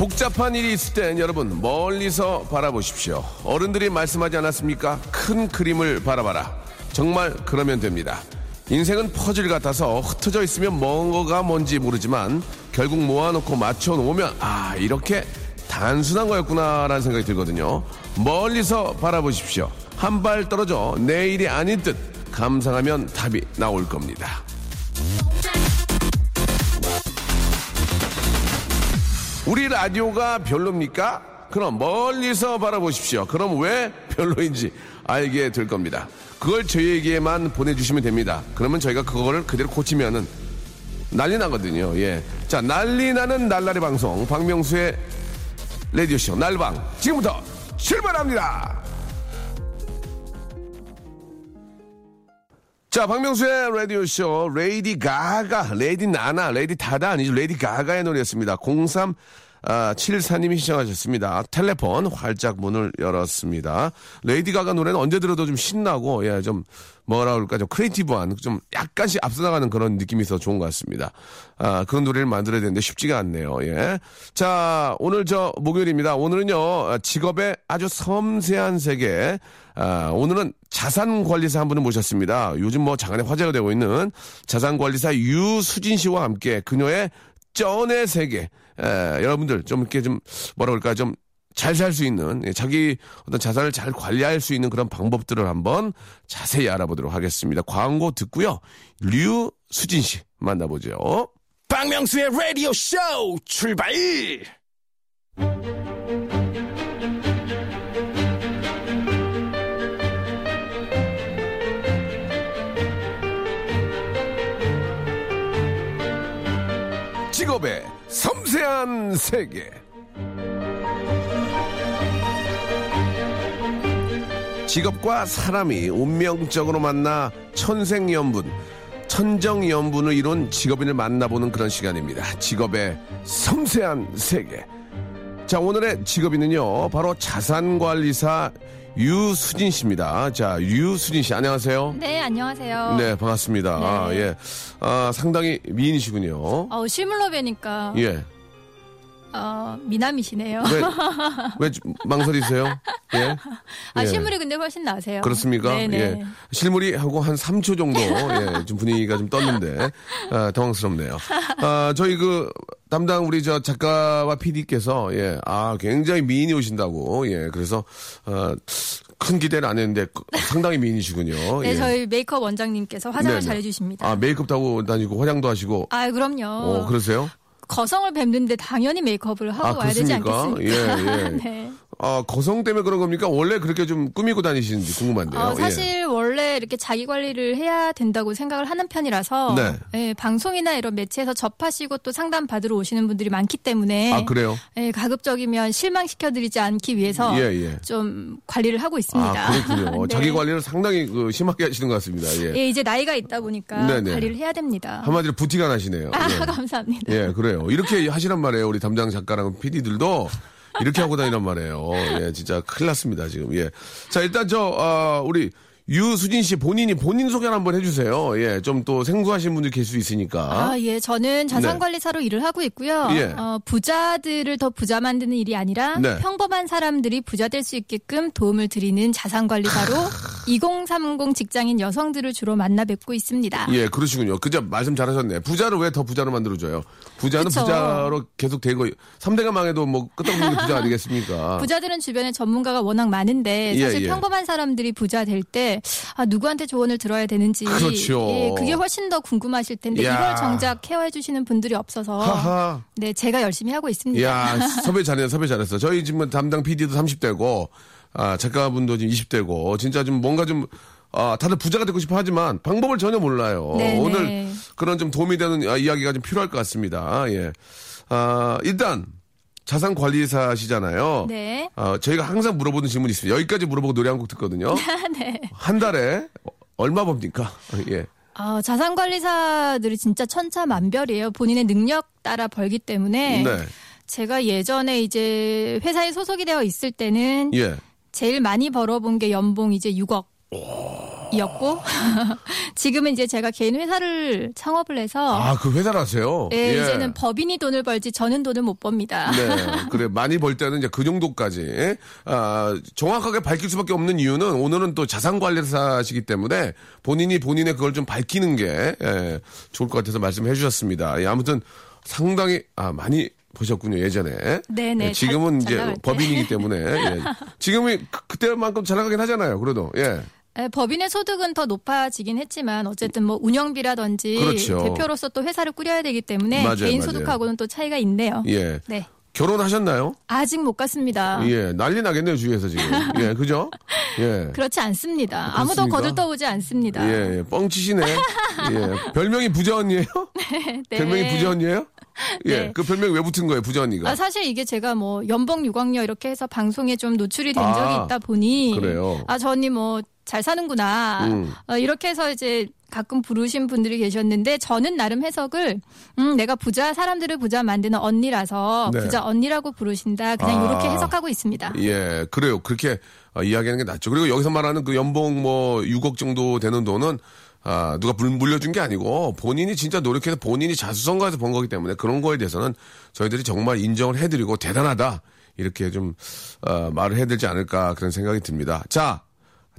복잡한 일이 있을 땐 여러분 멀리서 바라보십시오. 어른들이 말씀하지 않았습니까? 큰 그림을 바라봐라. 정말 그러면 됩니다. 인생은 퍼즐 같아서 흩어져 있으면 뭔가 뭔지 모르지만 결국 모아놓고 맞춰놓으면 아 이렇게 단순한 거였구나라는 생각이 들거든요. 멀리서 바라보십시오. 한 발 떨어져 내일이 아닌 듯 감상하면 답이 나올 겁니다. 우리 라디오가 별로입니까? 그럼 멀리서 바라보십시오. 그럼 왜 별로인지 알게 될 겁니다. 그걸 저희에게만 보내주시면 됩니다. 그러면 저희가 그거를 그대로 고치면은 난리 나거든요. 예. 자, 난리 나는 날라리 방송. 박명수의 라디오쇼 날방. 지금부터 출발합니다. 자, 박명수의 라디오쇼, 레이디 가가, 레이디 나나, 레이디 다다 아니죠. 레이디 가가의 노래였습니다. 03, 아, 74님이 신청하셨습니다. Telephone 활짝 문을 열었습니다. 레이디 가가 노래는 언제 들어도 좀 신나고, 예, 좀, 뭐라 그럴까, 좀 creative한, 좀 약간씩 앞서 나가는 그런 느낌이 있어서 좋은 것 같습니다. 아, 그런 노래를 만들어야 되는데 쉽지가 않네요. 예. 자, 오늘 저 목요일입니다. 오늘은요, 직업의 아주 섬세한 세계, 아, 오늘은 자산관리사 한 분을 모셨습니다. 요즘 뭐 장안에 화제가 되고 있는 자산관리사 유수진 씨와 함께 그녀의 쩐의 세계, 에, 여러분들 좀 이렇게 좀 뭐라 그럴까 좀 잘 살 수 있는 예, 자기 어떤 자산을 잘 관리할 수 있는 그런 방법들을 한번 자세히 알아보도록 하겠습니다. 광고 듣고요. 류수진 씨 만나보죠. 박명수의 라디오 쇼 출발! 직업의 섬세한 세계. 직업과 사람이 운명적으로 만나 천생연분, 천정연분을 이룬 직업인을 만나보는 그런 시간입니다. 직업의 섬세한 세계. 자, 오늘의 직업인은요, 바로 자산관리사 유수진 씨입니다. 자, 유수진 씨, 안녕하세요. 네, 안녕하세요. 네, 반갑습니다. 네. 아, 예. 아, 상당히 미인이시군요. 어, 실물로 뵈니까 예. 어, 미남이시네요. 왜, 왜 망설이세요? 예. 아, 예. 실물이 근데 훨씬 나세요. 그렇습니까? 네네. 예. 실물이 하고 한 3초 정도, 예, 좀 분위기가 좀 떴는데, 아, 당황스럽네요. 아, 저희 그, 담당 우리 저 작가와 PD께서, 예, 아, 굉장히 미인이 오신다고, 예, 그래서, 아, 큰 기대를 안 했는데, 상당히 미인이시군요. 네, 예. 저희 메이크업 원장님께서 화장을 네 네. 잘해주십니다. 아, 메이크업 하고 다니고 화장도 하시고, 아, 그럼요. 어, 그러세요? 거성을 뵙는데 당연히 메이크업을 하고 아, 와야 되지 그렇습니까? 않겠습니까? 예, 예. 네. 아, 거성 때문에 그런 겁니까? 원래 그렇게 좀 꾸미고 다니시는지 궁금한데요. 어, 예. 사실 원래 이렇게 자기 관리를 해야 된다고 생각을 하는 편이라서 네. 예, 방송이나 이런 매체에서 접하시고 또 상담 받으러 오시는 분들이 많기 때문에 아, 그래요? 예, 가급적이면 실망시켜 드리지 않기 위해서 예, 예. 좀 관리를 하고 있습니다. 아, 그렇군요. 네. 자기 관리를 상당히 그 심하게 하시는 것 같습니다. 예. 예, 이제 나이가 있다 보니까 네네. 관리를 해야 됩니다. 한마디로 부티가 나시네요. 아, 예. 감사합니다. 예, 그래요. 이렇게 하시란 말이에요. 우리 담당 작가랑 PD들도 이렇게 하고 다니란 말이에요. 예, 진짜 큰일 났습니다, 지금. 예. 자, 일단 저, 어, 우리 유수진 씨 본인이 본인 소개를 한번 해주세요. 예, 좀 또 생소하신 분들 계실 수 있으니까. 아, 예. 저는 자산관리사로 일을 하고 있고요. 네. 예. 어, 부자들을 더 부자 만드는 일이 아니라 네. 평범한 사람들이 부자 될 수 있게끔 도움을 드리는 자산관리사로 2030 직장인 여성들을 주로 만나 뵙고 있습니다. 예, 그러시군요. 그저 말씀 잘하셨네. 부자를 왜 더 부자로 만들어줘요? 부자는 그쵸. 부자로 계속 되고, 3대가 망해도 뭐 끄떡없는 게 부자 아니겠습니까? 부자들은 주변에 전문가가 워낙 많은데 예, 사실 예. 평범한 사람들이 부자 될 때 아, 누구한테 조언을 들어야 되는지 그렇죠. 예, 그게 훨씬 더 궁금하실 텐데 야. 이걸 정작 케어해 주시는 분들이 없어서 하하. 네 제가 열심히 하고 있습니다. 이야, 섭외 잘했네, 섭외 잘했어. 저희 지금 담당 PD도 30대고, 아, 작가분도 지금 20대고, 진짜 좀 뭔가 좀, 아, 다들 부자가 되고 싶어 하지만 방법을 전혀 몰라요. 네네. 오늘 그런 좀 도움이 되는 아, 이야기가 좀 필요할 것 같습니다. 예. 아, 일단, 자산 관리사시잖아요. 네. 어, 저희가 항상 물어보는 질문이 있습니다. 여기까지 물어보고 노래 한 곡 듣거든요. 네. 한 달에 얼마 법니까? 예. 어, 자산 관리사들이 진짜 천차만별이에요. 본인의 능력 따라 벌기 때문에 네. 제가 예전에 이제 회사에 소속이 되어 있을 때는 예. 제일 많이 벌어본 게 연봉 이제 6억 이었고 지금은 이제 제가 개인 회사를 창업을 해서 아, 그 회사를 하세요? 예, 이제는 법인이 돈을 벌지 저는 돈을 못 법니다. 네, 그래 많이 벌 때는 이제 그 정도까지 예? 아, 정확하게 밝힐 수밖에 없는 이유는 오늘은 또 자산관리사시기 때문에 본인이 본인의 그걸 좀 밝히는 게 예, 좋을 것 같아서 말씀해 주셨습니다. 예, 아무튼 상당히 아 많이 보셨군요 예전에. 네네, 예, 지금은 잘- 잘 이제 때. 법인이기 때문에 예. 지금이 그- 그때만큼 잘 나가긴 하잖아요. 그래도 예. 예, 법인의 소득은 더 높아지긴 했지만 어쨌든 뭐 운영비라든지 그렇죠. 대표로서 또 회사를 꾸려야 되기 때문에 맞아요, 개인 맞아요. 소득하고는 또 차이가 있네요. 예. 네. 결혼하셨나요? 아직 못 갔습니다. 예, 난리 나겠네요 주위에서 지금. 예, 그죠? 예. 그렇지 않습니다. 아무도 그렇습니까? 거들떠보지 않습니다. 예, 예, 뻥치시네. 예. 별명이 부자 언니예요? 네. 별명이 부자 언니예요? 예. 네. 그 별명이 왜 붙은 거예요, 부자 언니가? 아, 사실 이게 제가 뭐 연봉 6억녀 이렇게 해서 방송에 좀 노출이 된 아, 적이 있다 보니 그래요? 아, 저 언니 뭐 잘 사는구나. 음. 어, 이렇게 해서 이제 가끔 부르신 분들이 계셨는데 저는 나름 해석을 음, 내가 부자 사람들을 부자 만드는 언니라서 네. 부자 언니라고 부르신다. 그냥 아. 이렇게 해석하고 있습니다. 예, 그래요. 그렇게 어, 이야기하는 게 낫죠. 그리고 여기서 말하는 그 연봉 뭐 6억 정도 되는 돈은 아, 누가 물- 물려준 게 아니고 본인이 진짜 노력해서 본인이 자수성가해서 번 거기 때문에 그런 거에 대해서는 저희들이 정말 인정을 해드리고 대단하다. 이렇게 좀, 어, 말을 해야 되지 않을까 그런 생각이 듭니다. 자,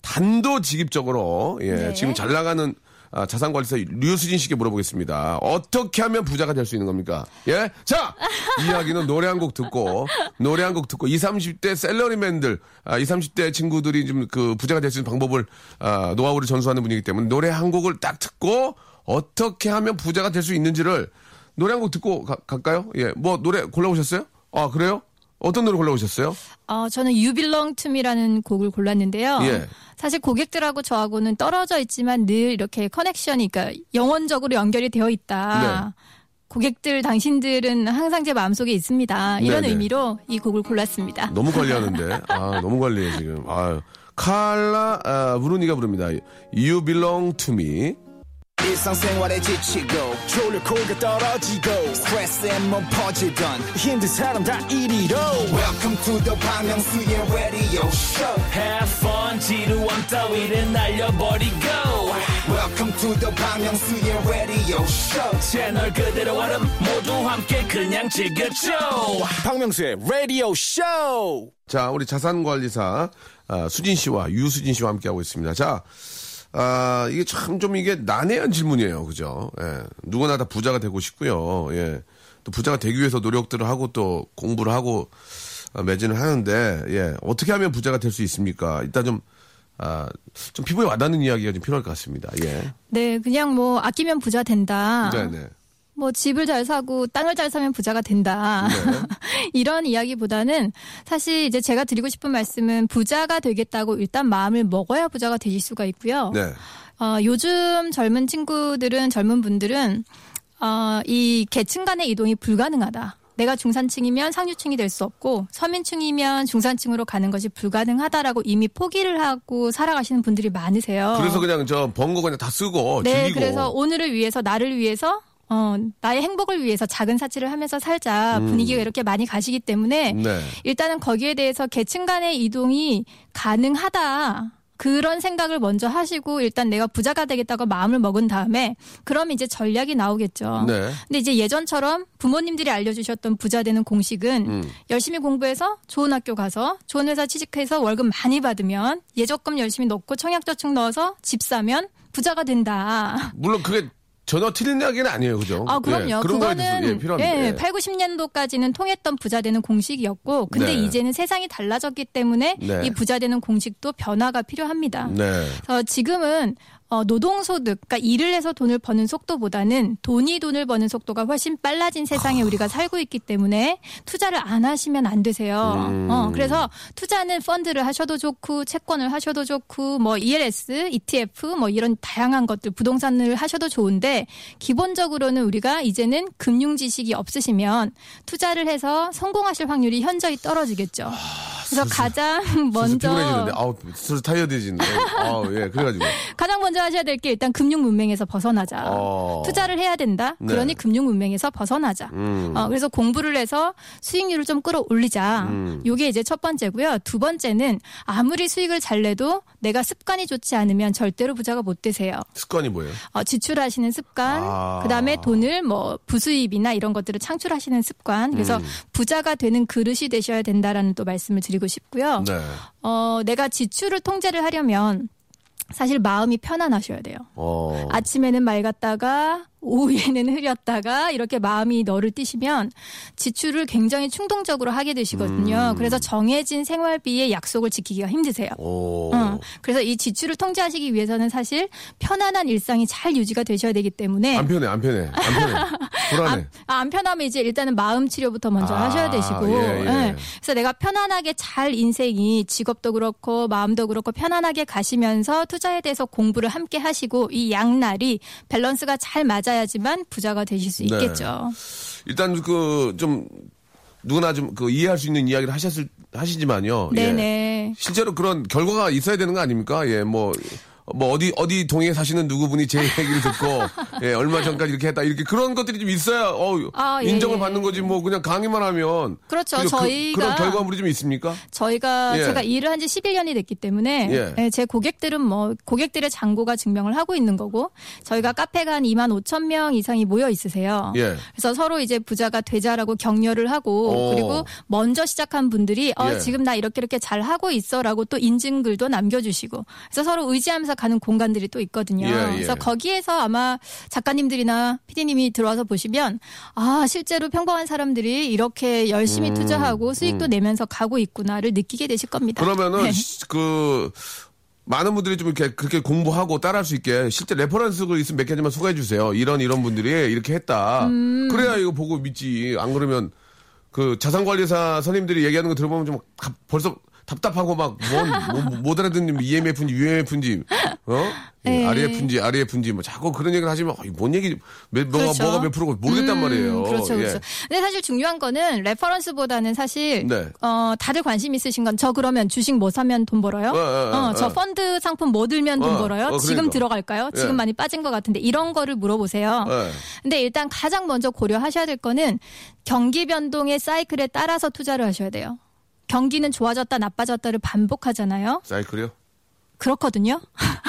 단도직입적으로, 예, 네. 지금 잘 나가는 아, 자산관리사 류수진 씨께 물어보겠습니다. 어떻게 하면 부자가 될 수 있는 겁니까? 예? 자! 이야기는 노래 한 곡 듣고, 노래 한 곡 듣고, 20, 30대 셀러리맨들, 아, 20, 30대 친구들이 좀 그 부자가 될 수 있는 방법을, 아, 노하우를 전수하는 분이기 때문에 노래 한 곡을 딱 듣고, 어떻게 하면 부자가 될 수 있는지를 노래 한 곡 듣고 가- 갈까요? 예. 뭐 노래 골라오셨어요? 아, 그래요? 어떤 노래 골라오셨어요? 어, 저는 You Belong to Me라는 곡을 골랐는데요. 예. 사실 고객들하고 저하고는 떨어져 있지만 늘 이렇게 커넥션이, 그러니까 영원적으로 연결이 되어 있다. 네. 고객들, 당신들은 항상 제 마음속에 있습니다. 이런 네네. 의미로 이 곡을 골랐습니다. 너무 관리하는데. 아, 너무 관리해, 지금. 아 칼라, 아, 브루니가 부릅니다. You belong to me. 일상생활에 지치고, 졸려 코가 떨어지고, 스트레스에 몸 퍼지던, 힘든 사람 다 이리로. welcome to the Bang Myung-soo's radio show. Have fun 지루함 따위를 날려버리고. Welcome to the Bang Myung-soo's radio show. 채널 그대로 얼음 모두 함께 그냥 즐겨줘. 박명수의 radio show. 자, 우리 자산관리사, 아, 수진 씨와 유수진 씨와 함께하고 있습니다. 자, 아, 이게 참 좀 이게 난해한 질문이에요. 그죠? 예. 누구나 다 부자가 되고 싶고요. 예. 또 부자가 되기 위해서 노력들을 하고 또 공부를 하고 아, 매진을 하는데, 예. 어떻게 하면 부자가 될 수 있습니까? 일단 좀, 아, 좀 피부에 와닿는 이야기가 좀 필요할 것 같습니다. 예. 네, 그냥 뭐 아끼면 부자 된다. 네네. 뭐 집을 잘 사고 땅을 잘 사면 부자가 된다. 네. 이런 이야기보다는 사실 이제 제가 드리고 싶은 말씀은 부자가 되겠다고 일단 마음을 먹어야 부자가 되실 수가 있고요. 네. 어, 요즘 젊은 친구들은 젊은 분들은 어, 이 계층 간의 이동이 불가능하다. 내가 중산층이면 상류층이 될 수 없고 서민층이면 중산층으로 가는 것이 불가능하다라고 이미 포기를 하고 살아가시는 분들이 많으세요. 그래서 그냥 저 번 거 그냥 다 쓰고 네, 즐기고. 그래서 오늘을 위해서 나를 위해서 어, 나의 행복을 위해서 작은 사치를 하면서 살자 분위기가 이렇게 많이 가시기 때문에 네. 일단은 거기에 대해서 계층 간의 이동이 가능하다. 그런 생각을 먼저 하시고 일단 내가 부자가 되겠다고 마음을 먹은 다음에 그럼 이제 전략이 나오겠죠. 네. 근데 이제 예전처럼 부모님들이 알려주셨던 부자 되는 공식은 음. 열심히 공부해서 좋은 학교 가서 좋은 회사 취직해서 월급 많이 받으면 예적금 열심히 넣고 청약저축 넣어서 집 사면 부자가 된다. 물론 그게 전혀 틀린 이야기는 아니에요. 그죠? 아, 그럼요. 예, 그런 그거는 예, 필요합니다. 예, 예. 8, 90년도까지는 통했던 부자 되는 공식이었고 근데 네. 이제는 세상이 달라졌기 때문에 네. 이 부자 되는 공식도 변화가 필요합니다. 네. 그래서 지금은 어, 노동소득, 그러니까 일을 해서 돈을 버는 속도보다는 돈이 돈을 버는 속도가 훨씬 빨라진 세상에 우리가 살고 있기 때문에 투자를 안 하시면 안 되세요. 음. 어, 그래서 투자는 펀드를 하셔도 좋고 채권을 하셔도 좋고 뭐 ELS, ETF 뭐 이런 다양한 것들 부동산을 하셔도 좋은데 기본적으로는 우리가 이제는 금융 지식이 없으시면 투자를 해서 성공하실 확률이 현저히 떨어지겠죠. 그래서 가장 먼저 피곤해지는데 아우 스스로 타이어드해지는데. 아우 예 그래가지고 가장 먼저 하셔야 될 게 일단 금융 문맹에서 벗어나자. 어. 투자를 해야 된다. 네. 그러니 금융 문맹에서 벗어나자. 음. 어, 그래서 공부를 해서 수익률을 좀 끌어올리자. 음. 요게 이제 첫 번째고요. 두 번째는 아무리 수익을 잘 내도 내가 습관이 좋지 않으면 절대로 부자가 못 되세요. 습관이 뭐예요? 어, 지출하시는 습관, 아. 그다음에 돈을 뭐 부수입이나 이런 것들을 창출하시는 습관. 그래서 음. 부자가 되는 그릇이 되셔야 된다라는 또 말씀을 드리고 싶고요. 네. 어, 내가 지출을 통제를 하려면 사실 마음이 편안하셔야 돼요. 어. 아침에는 맑았다가 오후에는 흐렸다가 이렇게 마음이 너를 띄시면 지출을 굉장히 충동적으로 하게 되시거든요. 음. 그래서 정해진 생활비의 약속을 지키기가 힘드세요. 오. 어, 그래서 이 지출을 통제하시기 위해서는 사실 편안한 일상이 잘 유지가 되셔야 되기 때문에 안 편해 안 편해 안 편해 불안해. 아, 안 편하면 이제 일단은 마음 치료부터 먼저 아, 하셔야 되시고. 예, 예. 그래서 내가 편안하게 잘 인생이 직업도 그렇고 마음도 그렇고 편안하게 가시면서 투자에 대해서 공부를 함께 하시고 이 양날이 밸런스가 잘 맞아 야지만 부자가 되실 수 네. 있겠죠. 일단 그 좀 누구나 좀 그 이해할 수 있는 이야기를 하셨을 하시지만요. 예. 네네. 실제로 그런 결과가 있어야 되는 거 아닙니까? 예, 뭐. 뭐 어디 어디 동에 사시는 누구분이 제 얘기를 듣고 예 얼마 전까지 이렇게 했다 이렇게 그런 것들이 좀 있어야 어 아, 예, 인정을 예. 받는 거지 뭐 그냥 강의만 하면 그렇죠. 그죠? 그, 저희가- 그 런 결과물이 좀 있습니까? 저희가 예. 제가 일을 한 지 11년이 됐기 때문에 예. 예, 제 고객들은 뭐 고객들의 잔고가 증명을 하고 있는 거고 저희가 카페가 한 2만 5천 명 이상이 모여 있으세요. 예. 그래서 서로 이제 부자가 되자라고 격려를 하고 오. 그리고 먼저 시작한 분들이 어 예. 지금 나 이렇게 이렇게 잘 하고 있어라고 또 인증글도 남겨주시고 그래서 서로 의지하면서 가는 공간들이 또 있거든요. 예, 예. 그래서 거기에서 아마 작가님들이나 PD님이 들어와서 보시면 아 실제로 평범한 사람들이 이렇게 열심히 음, 투자하고 수익도 내면서 가고 있구나를 느끼게 되실 겁니다. 그러면은 네. 시- 그 많은 분들이 좀 이렇게 그렇게 공부하고 따라할 수 있게 실제 reference가 있으면 몇 가지만 소개해 주세요. 이런 이런 분들이 이렇게 했다. 음. 그래야 이거 보고 믿지. 안 그러면 그 자산관리사 선임들이 얘기하는 거 들어보면 좀 갑- 벌써 답답하고 막뭔못 알아듣는 EMF인지 UMF인지 어 네. RF인지 RF인지 뭐 자꾸 그런 얘기를 하시면 어, 뭔 얘기 몇, 뭐가 그렇죠. 뭐가 몇 프로고 모르겠단 음, 말이에요. 그렇죠, 예. 그렇죠. 근데 사실 중요한 거는 reference보다는 사실 네. 어 다들 관심 있으신 건 저 그러면 주식 뭐 사면 돈 벌어요? 어, 어, 어, 저 어. 펀드 상품 뭐 들면 돈 어, 벌어요? 어, 지금 그러니까. 들어갈까요? 지금 예. 많이 빠진 것 같은데 이런 거를 물어보세요. 예. 근데 일단 가장 먼저 고려하셔야 될 거는 경기 변동의 사이클에 따라서 투자를 하셔야 돼요. 경기는 좋아졌다 나빠졌다를 반복하잖아요. 사이클이요? 그렇거든요.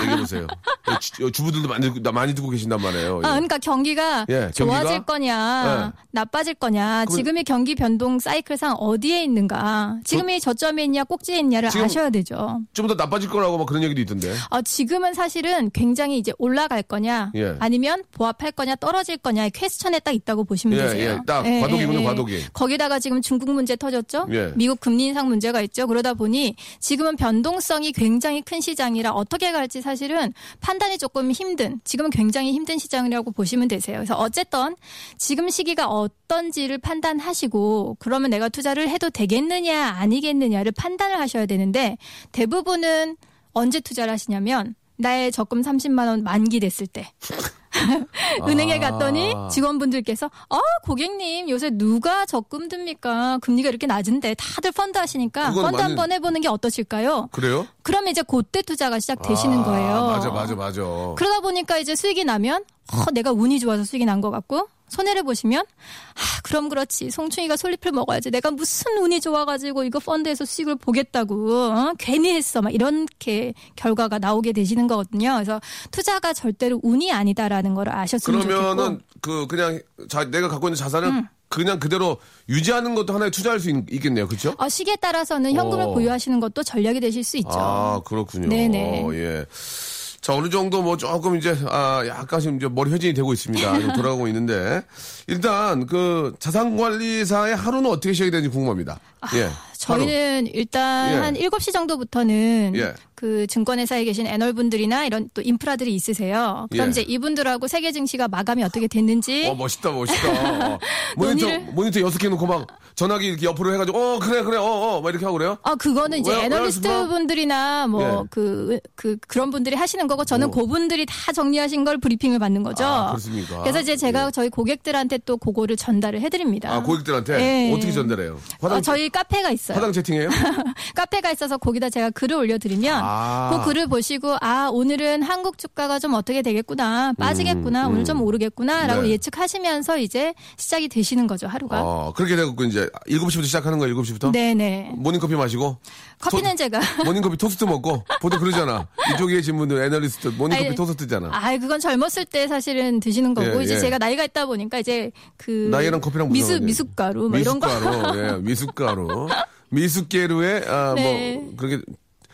얘기해 보세요. 주부들도 많이, 듣고- 많이 듣고 계신단 말이에요. 예. 아, 그러니까 경기가 예, 좋아질 경기가? 거냐, 예. 나빠질 거냐, 그럼- 지금의 경기 변동 사이클상 어디에 있는가, 지금이 저 점에 있냐, 꼭지에 있냐를 아셔야 되죠. 좀 더 나빠질 거라고 막 그런 얘기도 있던데. 어, 지금은 사실은 굉장히 이제 올라갈 거냐, 예. 아니면 보합할 거냐, 떨어질 거냐의 퀘스천에 딱 있다고 보시면 예, 되세요. 예, 딱 과도기군요, 과도기. 거기다가 지금 중국 문제 터졌죠? 예. 미국 금리 인상 문제가 있죠. 그러다 보니 지금은 변동성이 굉장히 큰 시장 이라 어떻게 갈지 사실은 판단이 조금 힘든, 지금은 굉장히 힘든 시장이라고 보시면 되세요. 그래서 어쨌든 지금 시기가 어떤지를 판단하시고 그러면 내가 투자를 해도 되겠느냐, 아니겠느냐를 판단을 하셔야 되는데 대부분은 언제 투자를 하시냐면 나의 적금 30만 원 만기 됐을 때. 은행에 아. 갔더니 직원분들께서 아 고객님 요새 누가 적금 듭니까 금리가 이렇게 낮은데 다들 펀드 하시니까 펀드 완전- 한번 해보는 게 어떠실까요? 그래요? 그러면 이제 그때 투자가 시작되시는 아, 거예요. 맞아, 맞아, 맞아. 그러다 보니까 이제 수익이 나면 어, 내가 운이 좋아서 수익이 난 것 같고 손해를 보시면 아 그럼 그렇지 송충이가 솔잎을 먹어야지 내가 무슨 운이 좋아가지고 이거 펀드에서 수익을 보겠다고 어? 괜히 했어 막 이렇게 결과가 나오게 되시는 거거든요. 그래서 투자가 절대로 운이 아니다라는 걸 아셨으면 그러면은 좋겠고 그 그냥 자, 내가 갖고 있는 자산을 음. 그냥 그대로 유지하는 것도 하나의 투자할 수 있, 겠네요 그렇죠? 어, 시기에 따라서는 현금을 어. 보유하시는 것도 전략이 되실 수 있죠. 아, 그렇군요. 네네. 예. 자, 어느 정도 뭐 조금 이제, 아, 약간씩 이제 머리 회전이 되고 있습니다. 좀 돌아가고 있는데. 일단 그 자산관리사의 하루는 어떻게 시작이 되는지 궁금합니다. 예. 저희는 일단 예. 한 7시 정도부터는 예. 그그 증권회사에 계신 애널분들이나 이런 또 인프라들이 있으세요. 그럼 예. 이제 이분들하고 세계 증시가 마감이 어떻게 됐는지 어 멋있다 멋있다. 어. 모니터 논의를- 모니터 여섯 개 놓고 막 전화기 이렇게 옆으로 해가지고 어 그래 그래 어 어 막 이렇게 하고 그래요? 아, 그거는 이제 왜- 애널리스트 왜 분들이나 예. 뭐, 그, 그, 그런 분들이 하시는 거고, 저는 오. 그분들이 다 정리하신 걸 브리핑을 받는 거죠. 아, 그렇습니까? 그래서 이제 제가 예. 저희 고객들한테 또 그거를 전달을 해드립니다. 아 고객들한테 예. 어떻게 전달해요? 화당 어, 저희 카페가 있어요. 화당 채팅해요? 카페가 있어서 거기다 제가 글을 올려드리면 아. 그 글을 보시고 아 오늘은 한국 주가가 좀 어떻게 되겠구나 빠지겠구나 오늘 좀 오르겠구나라고 음, 네. 예측하시면서 이제 시작이 되시는 거죠 하루가. 어 그렇게 되고 이제 7시부터 시작하는 거예요 7시부터? 네네. 모닝커피 마시고 커피는 토- 제가 모닝커피 토스트 먹고 보통 그러잖아 이쪽에 계신 분들 애널리스트 모닝커피 아니, 토스트잖아 아, 그건 젊었을 때 사실은 드시는 거고 예, 이제 예. 제가 나이가 있다 보니까 이제 그 나이랑 커피랑 상관이에요? 미숫가루 뭐 이런 거 미숫가루 예 미숫가루 미숫가루에 아, 네. 뭐 그렇게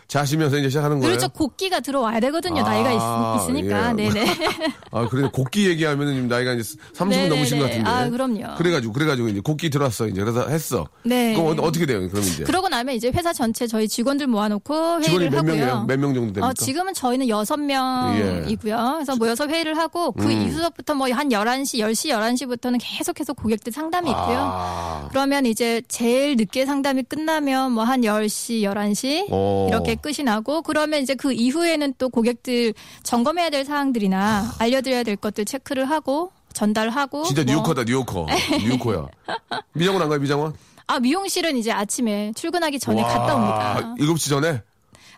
자시면서 이제 시작하는 거예요 그렇죠 곡기가 들어와야 되거든요 아, 나이가 있, 으니까 예. 네네 아, 그래 곡기 얘기하면은 지금 나이가 이제 30분 네네네. 넘으신 것 같은데. 아, 그럼요. 그래가지고, 그래가지고 이제 곡기 들어왔어, 이제. 그래서 했어. 네. 그럼 어, 어떻게 돼요, 그럼 이제? 그러고 나면 이제 회사 전체 저희 직원들 모아놓고 회의를 몇 하고요. 몇 명 정도 됩니까? 어, 지금은 저희는 여섯 명이고요. 그래서 모여서 회의를 하고 그 음. 이후부터 뭐 한 11시, 10시, 11시부터는 계속해서 고객들 상담이 있고요. 아, 그러면 이제 제일 늦게 상담이 끝나면 뭐 한 10시, 11시 어. 이렇게 끝이 나고 그러면 이제 그 이후에는 또 고객들 점검해야 될 사항들이나 알려드려야 될 것들 체크를 하고 전달하고 진짜 뭐. 뉴요커다, 뉴요커. 뉴요커야. 미장원 안 가요, 미장원? 아 미용실은 이제 아침에 출근하기 전에 와, 갔다 옵니다. 7시 전에?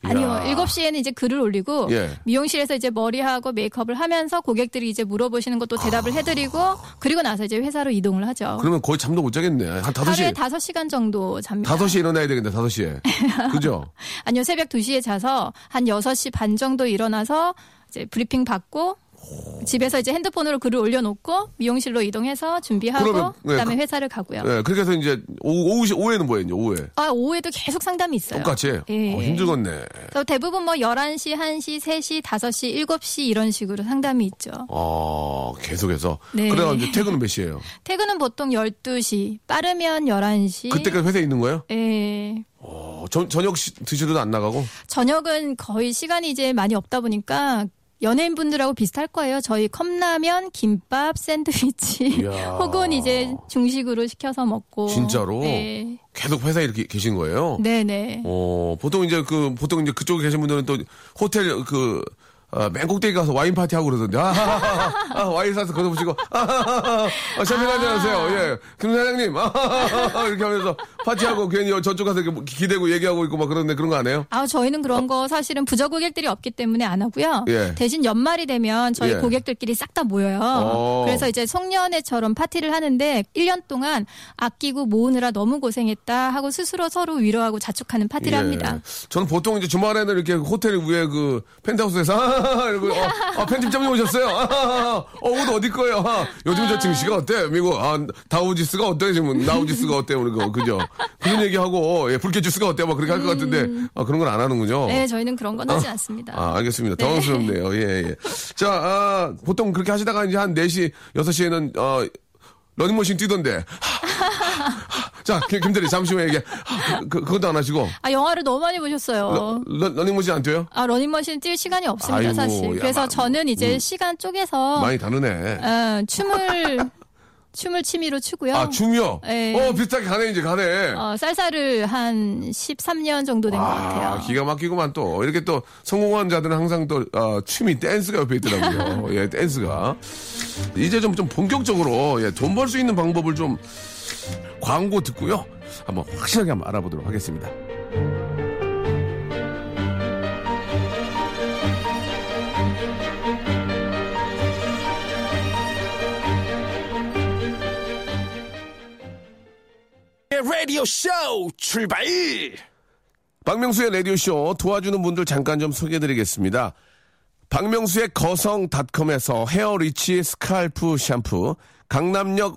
아니요, 이야. 7시에는 이제 글을 올리고 예. 미용실에서 이제 머리하고 메이크업을 하면서 고객들이 이제 물어보시는 것도 대답을 해드리고 그리고 나서 이제 회사로 이동을 하죠. 그러면 거의 잠도 못 자겠네. 한 5시. 하루에 5시간 정도 잡니다. 5시에 일어나야 되겠네, 5시에. 그죠? 아니요, 새벽 2시에 자서 한 6시 반 정도 일어나서 이제 브리핑 받고 집에서 이제 핸드폰으로 글을 올려놓고 미용실로 이동해서 준비하고 그러면, 네, 그다음에 그- 회사를 가고요. 예, 그렇게 해서 이제 오후, 오후에는 뭐예요, 이제 오후에? 아, 오후에도 계속 상담이 있어요. 똑같이? 예. 어, 힘들겠네. 그래서 대부분 뭐 11시, 1시, 3시, 5시, 7시 이런 식으로 상담이 있죠. 어, 계속해서. 네. 그래가 이제 퇴근은 몇 시에요? 퇴근은 보통 12시, 빠르면 11시. 그때까지 회사에 있는 거예요? 예. 어, 저, 저녁 시- 드시러도 안 나가고? 저녁은 거의 시간이 이제 많이 없다 보니까 연예인분들하고 비슷할 거예요. 저희 컵라면, 김밥, 샌드위치. 혹은 이제 중식으로 시켜서 먹고. 진짜로? 네. 계속 회사에 이렇게 계신 거예요? 네네. 어, 보통 이제 그, 보통 이제 그쪽에 계신 분들은 또 호텔 그, 아, 맨 꼭대기 가서 와인 파티 하고 그러던데. 아, 아, 아, 와인 사서 걷어보시고, 아, 아, 아, 샴페인 한잔 하세요. 예. 김 사장님, 아, 아, 이렇게 하면서 파티하고 괜히 저쪽 가서 이렇게 기대고 얘기하고 있고 막 그러는데 그런 거 안 해요? 아, 저희는 그런 거 사실은 부자 고객들이 없기 때문에 안 하고요. 예. 대신 연말이 되면 저희 예. 고객들끼리 싹 다 모여요. 어. 그래서 이제 송년회처럼 파티를 하는데 1년 동안 아끼고 모으느라 너무 고생했다 하고 스스로 서로 위로하고 자축하는 파티를 합니다. 예. 저는 보통 이제 주말에는 이렇게 호텔 위에 그 펜트하우스에서 아, 이러고 어, 아, 편집장님 오셨어요. 아, 아, 어, 옷 어디 거예요? 아, 요즘 저 증시가 어때? 미국 아, 다우지수가 어때? 지금 다우지수가 어때? 오늘 거 그죠? 그런 얘기하고 예, 불쾌지수가 어때? 막 그렇게 할 것 같은데 아, 그런 건 안 하는군요. 음. 네, 저희는 그런 건 하지 않습니다. 아, 알겠습니다. 당황스럽네요. 예, 예. 자, 아, 보통 그렇게 하시다가 이제 한 4시, 6시에는, 어, 러닝머신 뛰던데. 자, 김, 김대리, 잠시 후에 얘기해. 그, 그것도 안 하시고. 아, 영화를 너무 많이 보셨어요. 러, 러, 러닝머신 안 뛰어요? 아, 러닝머신 뛸 시간이 없습니다, 아이고, 사실. 야, 그래서 마- 저는 이제 음. 시간 쪼개서 많이 다르네. 어, 춤을 춤을 취미로 추고요. 아, 춤이요? 네. 어, 비슷하게 가네, 이제 가네. 어, 쌀쌀을 한 13년 정도 된것 같아요. 아, 기가 막히구만 또. 이렇게 또 성공한 자들은 항상 또, 어, 춤이 댄스가 옆에 있더라고요. 예, 댄스가. 이제 좀, 좀 본격적으로, 예, 돈 벌 수 있는 방법을 좀 광고 듣고요. 한번 확실하게 한번 알아보도록 하겠습니다. 라디오 쇼 출발 박명수의 라디오쇼 도와주는 분들 잠깐 좀 소개해드리겠습니다. 박명수의 거성닷컴에서 헤어리치 스칼프 샴푸, 강남역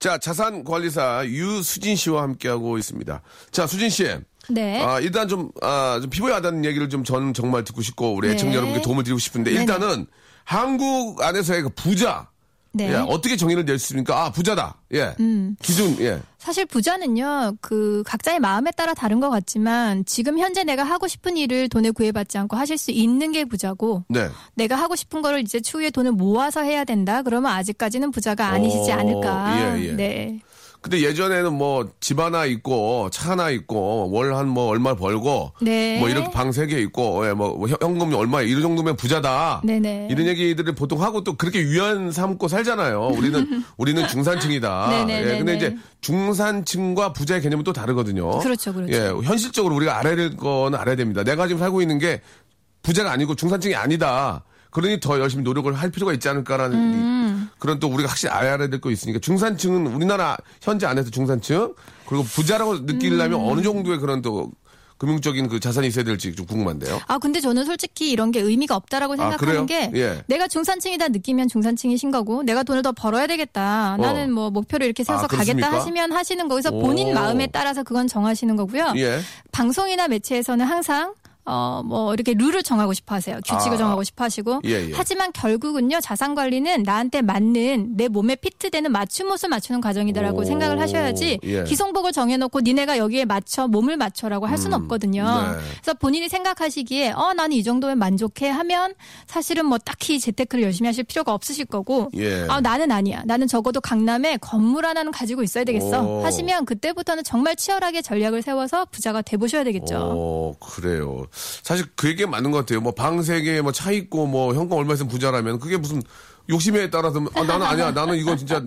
자, 자산 관리사 유수진 씨와 함께하고 있습니다. 자, 수진 씨. 네. 아, 일단 좀, 아, 좀 피부에 와닿는 얘기를 좀 저는 정말 듣고 싶고, 우리 네. 애청자 여러분께 도움을 드리고 싶은데, 네네. 일단은 한국 안에서의 그 부자. 네. 예, 어떻게 정의를 낼 수 있습니까? 아, 부자다. 예. 음. 기준, 예. 사실 부자는요, 그 각자의 마음에 따라 다른 것 같지만 지금 현재 내가 하고 싶은 일을 돈에 구애받지 않고 하실 수 있는 게 부자고 네. 내가 하고 싶은 거를 이제 추후에 돈을 모아서 해야 된다. 그러면 아직까지는 부자가 아니시지 어, 않을까. 예, 예. 네. 근데 예전에는 뭐 집 하나 있고 차 하나 있고 월 한 뭐 얼마 벌고 네. 뭐 이렇게 방 세 개 있고 예, 뭐 현- 현금이 얼마 이런 정도면 부자다. 네네. 이런 얘기들을 보통 하고 또 그렇게 유연 삼고 살잖아요. 우리는 우리는 중산층이다. 네네네네. 예, 근데 이제 중산층과 부자의 개념은 또 다르거든요. 그렇죠, 그렇죠. 예, 현실적으로 우리가 알아야 될 거는 알아야 됩니다. 내가 지금 살고 있는 게 부자가 아니고 중산층이 아니다. 그러니 더 열심히 노력을 할 필요가 있지 않을까라는 음. 이- 그런 또 우리가 확실히 알아야 될 거 있으니까 중산층은 우리나라 현재 안에서 중산층 그리고 부자라고 느끼려면 음. 어느 정도의 그런 또 금융적인 그 자산이 있어야 될지 좀 궁금한데요. 아 근데 저는 솔직히 이런 게 의미가 없다라고 아? 생각하는 게 예. 내가 중산층이다 느끼면 중산층이신 거고 내가 돈을 더 벌어야 되겠다. 나는 뭐 목표를 이렇게 세워서 아, 가겠다? 하시면 하시는 거기서 본인 오. 마음에 따라서 그건 정하시는 거고요. 예. 방송이나 매체에서는 항상 어, 뭐, 이렇게 룰을 정하고 싶어 하세요. 규칙을 아. 정하고 싶어 하시고. 예, 예. 하지만 결국은요, 자산 관리는 나한테 맞는, 내 몸에 피트되는 맞춤 옷을 맞추는 과정이다라고 오. 생각을 하셔야지, 예. 기성복을 정해놓고 니네가 여기에 맞춰, 몸을 맞춰라고 할 수는 없거든요. 네. 그래서 본인이 생각하시기에, 어, 나는 이 정도면 만족해 하면 사실은 뭐 딱히 재테크를 열심히 하실 필요가 없으실 거고, 예. 아, 나는 아니야. 나는 적어도 강남에 건물 하나는 가지고 있어야 되겠어. 오. 하시면 그때부터는 정말 치열하게 전략을 세워서 부자가 돼보셔야 되겠죠. 어, 그래요. 사실 그 얘기가 맞는 것 같아요. 뭐 방 세 개, 뭐 차 있고, 뭐 현금 얼마 있으면 부자라면 그게 무슨 욕심에 따라서 아, 나는 아니야. 나는 이거 진짜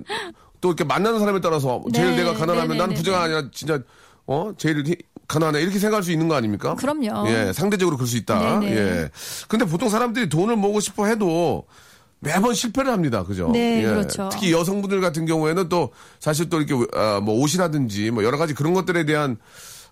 또 이렇게 만나는 사람에 따라서 제일 네, 내가 가난하면 네, 네, 나는 네, 부자가 네. 아니라 진짜 어 제일 히- 가난해 이렇게 생각할 수 있는 거 아닙니까? 그럼요. 예, 상대적으로 그럴 수 있다. 네, 네. 예. 근데 보통 사람들이 돈을 모으고 싶어 해도 매번 실패를 합니다. 그죠? 네, 예. 그렇죠. 특히 여성분들 같은 경우에는 또 사실 또 이렇게 아, 뭐 옷이라든지 뭐 여러 가지 그런 것들에 대한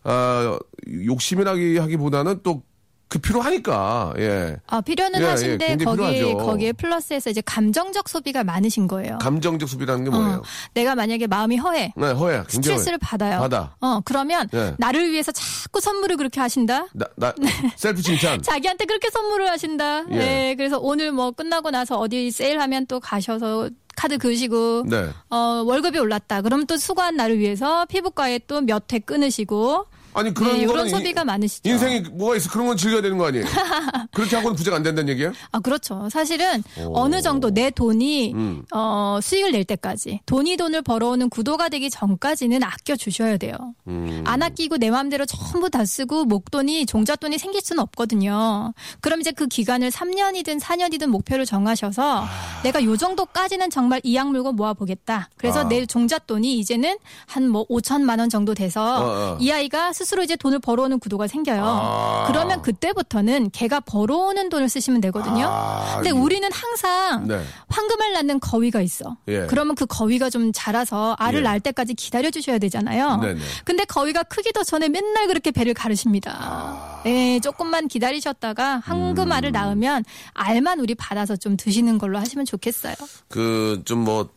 아, 욕심이라기 하기보다는 또 그 필요하니까 예. 아, 필요는 예, 예, 하신데 굉장히 거기에 필요하죠. 거기에 플러스해서 이제 감정적 소비가 많으신 거예요. 감정적 소비라는 게 뭐예요? 어, 내가 만약에 마음이 허해. 네. 굉장히 스트레스를 받아요. 받아. 어, 그러면 예. 나를 위해서 자꾸 선물을 그렇게 하신다. 나, 나 셀프 칭찬. 자기한테 그렇게 선물을 하신다. 예. 네, 그래서 오늘 뭐 끝나고 나서 어디 세일하면 또 가셔서 카드 그으시고 네. 어, 월급이 올랐다. 그럼 또 수고한 나를 위해서 피부과에 또 몇 회 끊으시고 아니 그런 네, 이런 소비가 이- 많으시죠. 인생이 뭐가 있어? 그런 건 즐겨야 되는 거 아니에요? 그렇게 하고는 부자가 안 된다는 얘기예요? 아, 그렇죠. 사실은 오. 어느 정도 내 돈이 음. 어, 수익을 낼 때까지 돈이 돈을 벌어오는 구도가 되기 전까지는 아껴 주셔야 돼요. 음. 안 아끼고 내 마음대로 전부 다 쓰고 목돈이 종잣돈이 생길 수는 없거든요. 그럼 이제 그 기간을 3년이든 4년이든 목표를 정하셔서 내가 요 정도까지는 정말 이악 물고 모아 보겠다. 그래서 아. 내 종잣돈이 이제는 한 뭐 5천만 원 정도 돼서 어, 어. 이 아이가 스스로 이제 돈을 벌어오는 구도가 생겨요. 아. 그러면 그때부터는 걔가 벌어오는 돈을 쓰시면 되거든요. 아, 근데 우리는 항상 네. 황금을 낳는 거위가 있어. 예. 그러면 그 거위가 좀 자라서 알을 예. 낳을 때까지 기다려 주셔야 되잖아요. 네네. 근데 거위가 크기도 전에 맨날 그렇게 배를 가르십니다. 아. 네, 조금만 기다리셨다가 황금 음. 알을 낳으면 알만 우리 받아서 좀 드시는 걸로 하시면 좋겠어요. 그 좀 뭐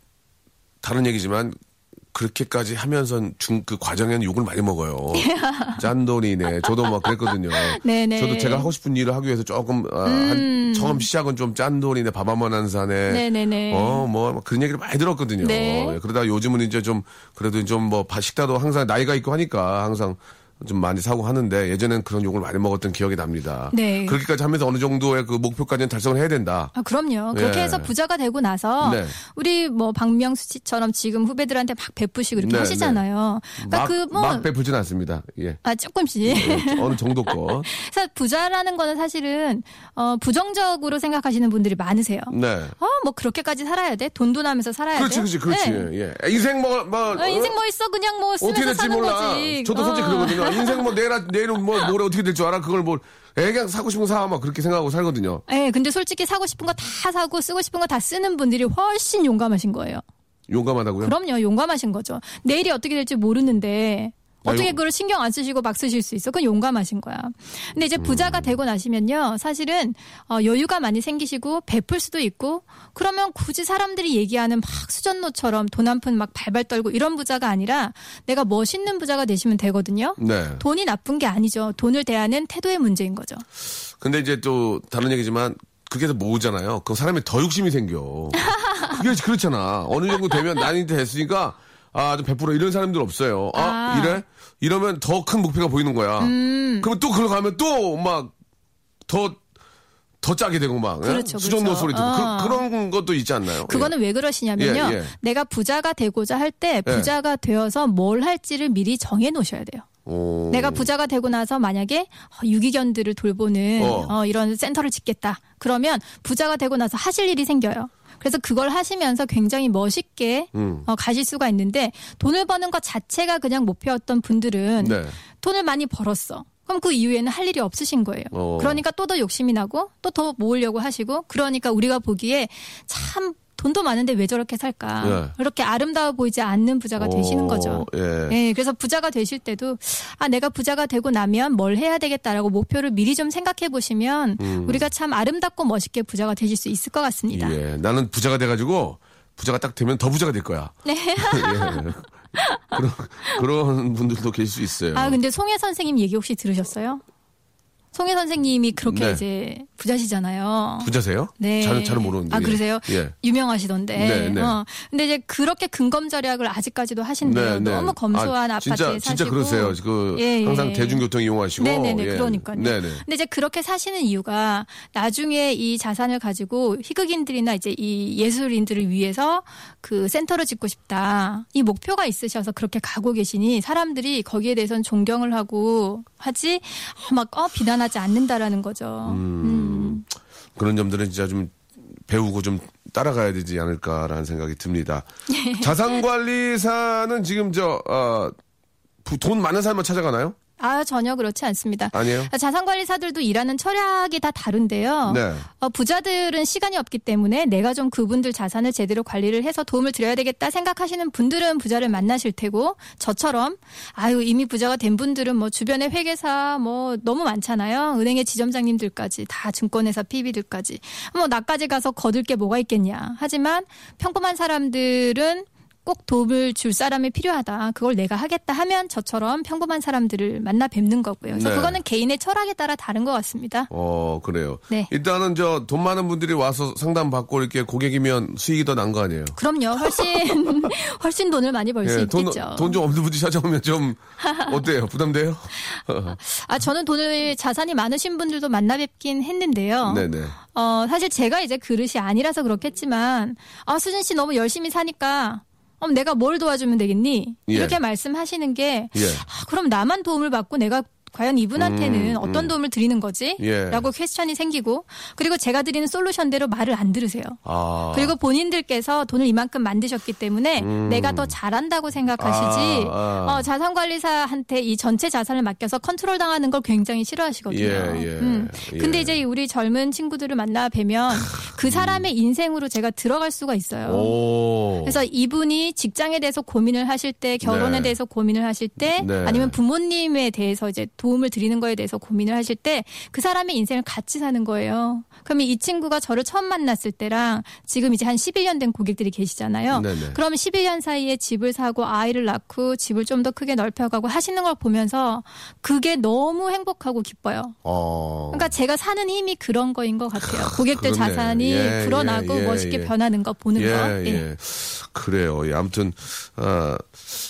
다른 얘기지만 그렇게까지 하면서 중 그 과정에는 욕을 많이 먹어요. 짠돌이네. 저도 막 그랬거든요. 네네. 음. 저도 제가 하고 싶은 일을 하기 위해서 조금 아, 한 처음 시작은 좀 짠돌이네. 밥한번한 산에. 네네네. 어, 뭐 그런 얘기를 많이 들었거든요. 네. 예, 그러다 요즘은 이제 좀 그래도 좀 뭐 식다도 항상 나이가 있고 하니까 항상 좀 많이 사고 하는데 예전엔 그런 욕을 많이 먹었던 기억이 납니다. 네. 그렇게까지 하면서 어느 정도의 그 목표까지는 달성을 해야 된다. 아, 그럼요. 그렇게 예. 해서 부자가 되고 나서 네. 우리 뭐 박명수 씨처럼 지금 후배들한테 막 베푸시고 이렇게 네, 하시잖아요. 그러니까 막, 그 뭐, 막 베풀진 않습니다. 예. 아, 조금씩. 예, 어느 정도 거. 그래서 부자라는 거는 사실은 어, 부정적으로 생각하시는 분들이 많으세요. 네. 어, 뭐 그렇게까지 살아야 돼? 돈도 나면서 살아야 그렇지, 돼? 그렇지, 그렇지. 네. 예. 인생 뭐, 뭐. 어, 인생 뭐 있어? 그냥 뭐 쓰면서 어떻게 될지 사는 몰라. 거지. 저도 솔직히 어. 그러거든요. 인생 뭐 내일, 내일은 뭐, 모레 어떻게 될 줄 알아? 그걸 뭐, 애가 사고 싶은 거 사. 막 그렇게 생각하고 살거든요. 예, 근데 솔직히 사고 싶은 거 다 사고 쓰고 싶은 거 다 쓰는 분들이 훨씬 용감하신 거예요. 용감하다고요? 그럼요, 용감하신 거죠. 내일이 어떻게 될지 모르는데 어떻게 용- 그걸 신경 안 쓰시고 막 쓰실 수 있어? 그건 용감하신 거야. 근데 이제 부자가 음. 되고 나시면요, 사실은 어, 여유가 많이 생기시고 베풀 수도 있고 그러면 굳이 사람들이 얘기하는 막 수전노처럼 돈 한 푼 막 발발 떨고 이런 부자가 아니라 내가 멋있는 부자가 되시면 되거든요. 네. 돈이 나쁜 게 아니죠. 돈을 대하는 태도의 문제인 거죠. 근데 이제 또 다른 얘기지만 그게 더 모으잖아요. 그럼 사람이 더 욕심이 생겨. 그게 그렇잖아. 어느 정도 되면 난이 됐으니까 아, 좀 베풀어 이런 사람들 없어요. 아, 아. 이래? 이러면 더 큰 목표가 보이는 거야. 음. 그러면 또 그걸 가면 또 막 더 더 짜게 되고 막 예? 그렇죠, 수전노 그렇죠. 소리 듣고 어. 그, 런 것도 있지 않나요? 그거는 왜 그러시냐면요. 예, 예. 내가 부자가 되고자 할 때 부자가 되어서 뭘 할지를 미리 정해 놓으셔야 돼요. 예. 오. 내가 부자가 되고 나서 만약에 어, 유기견들을 돌보는 어. 어, 이런 센터를 짓겠다. 그러면 부자가 되고 나서 하실 일이 생겨요. 그래서 그걸 하시면서 굉장히 멋있게 음. 어, 가실 수가 있는데 돈을 버는 것 자체가 그냥 목표였던 분들은 네. 돈을 많이 벌었어. 그럼 그 이후에는 할 일이 없으신 거예요. 어. 그러니까 또 더 욕심이 나고 또 더 모으려고 하시고 그러니까 우리가 보기에 참 돈도 많은데 왜 저렇게 살까? 네. 그렇게 아름다워 보이지 않는 부자가 되시는 오, 거죠. 예. 네, 그래서 부자가 되실 때도 아 내가 부자가 되고 나면 뭘 해야 되겠다라고 목표를 미리 좀 생각해 보시면 우리가 참 아름답고 멋있게 부자가 되실 수 있을 것 같습니다. 음. 예. 나는 부자가 돼 가지고 부자가 딱 되면 더 부자가 될 거야. 네. 예. 그런 그런 분들도 계실 수 있어요. 아 근데 송혜 선생님 얘기 혹시 들으셨어요? 송혜 선생님이 그렇게 네. 이제 부자시잖아요. 부자세요? 네. 잘, 잘은 모르는데. 아 예. 그러세요? 예. 유명하시던데. 네, 네. 어. 근데 이제 그렇게 근검 절약을 아직까지도 하신대요. 너무 검소한 아, 아, 파트에 진짜, 사시고. 진짜 그러세요. 그 예, 예. 항상 대중교통 이용하시고. 네네네, 예. 그러니까요. 네네. 근데 이제 그렇게 사시는 이유가 나중에 이 자산을 가지고 희극인들이나 이제 이 예술인들을 위해서 그 센터를 짓고 싶다. 이 목표가 있으셔서 그렇게 가고 계시니 사람들이 거기에 대해서는 존경을 하고 하지 어, 막 어, 비난하지 않는다라는 거죠. 음. 그런 점들은 진짜 좀 배우고 좀 따라가야 되지 않을까라는 생각이 듭니다. 네. 자산관리사는 지금 저, 어, 부- 돈 많은 사람만 찾아가나요? 아 전혀 그렇지 않습니다. 아니에요? 자산관리사들도 일하는 철학이 다 다른데요. 네. 어, 부자들은 시간이 없기 때문에 내가 좀 그분들 자산을 제대로 관리를 해서 도움을 드려야 되겠다 생각하시는 분들은 부자를 만나실 테고 저처럼 아유 이미 부자가 된 분들은 뭐 주변에 회계사 뭐 너무 많잖아요. 은행의 지점장님들까지 다 증권회사 PB들까지 뭐 나까지 가서 거둘 게 뭐가 있겠냐. 하지만 평범한 사람들은 꼭 도움을 줄 사람이 필요하다. 그걸 내가 하겠다 하면 저처럼 평범한 사람들을 만나 뵙는 거고요. 그래서 네. 그거는 개인의 철학에 따라 다른 것 같습니다. 어, 그래요. 네. 일단은 저 돈 많은 분들이 와서 상담 받고 이렇게 고객이면 수익이 더 난 거 아니에요? 그럼요. 훨씬 훨씬 돈을 많이 벌수 예, 돈, 있겠죠. 돈 좀 없는 분들이 찾아오면 좀 어때요? 부담돼요? 아 저는 돈을 자산이 많으신 분들도 만나 뵙긴 했는데요. 네네. 어 사실 제가 이제 그릇이 아니라서 그렇겠지만 아 수진 씨 너무 열심히 사니까 그럼 내가 뭘 도와주면 되겠니? 예. 이렇게 말씀하시는 게 예. 아, 그럼 나만 도움을 받고 내가 과연 이분한테는 음, 어떤 음. 도움을 드리는 거지? 예. 라고 퀘스천이 생기고 그리고 제가 드리는 솔루션대로 말을 안 들으세요. 아. 그리고 본인들께서 돈을 이만큼 만드셨기 때문에 내가 더 잘한다고 생각하시지 음. 아, 아. 어, 자산관리사한테 이 전체 자산을 맡겨서 컨트롤 당하는 걸 굉장히 싫어하시거든요. 예, 예, 예. 근데 이제 우리 젊은 친구들을 만나 뵈면 그 사람의 인생으로 제가 들어갈 수가 있어요. 오. 그래서 이분이 직장에 대해서 고민을 하실 때, 결혼에 네. 대해서 고민을 하실 때, 네. 아니면 부모님에 대해서 이제 도움을 드리는 거에 대해서 고민을 하실 때, 그 사람의 인생을 같이 사는 거예요. 그러면 이 친구가 저를 처음 만났을 때랑 지금 이제 한 11년 된 고객들이 계시잖아요. 네네. 그러면 11년 사이에 집을 사고 아이를 낳고 집을 좀 더 크게 넓혀가고 하시는 걸 보면서 그게 너무 행복하고 기뻐요. 어. 그러니까 제가 사는 힘이 그런 거인 것 같아요. 고객들 그렇네. 자산이 예, 불어나고 예, 예, 멋있게 예. 변하는 거 보는 예, 거. 예. 그래요. 예, 아무튼, 어,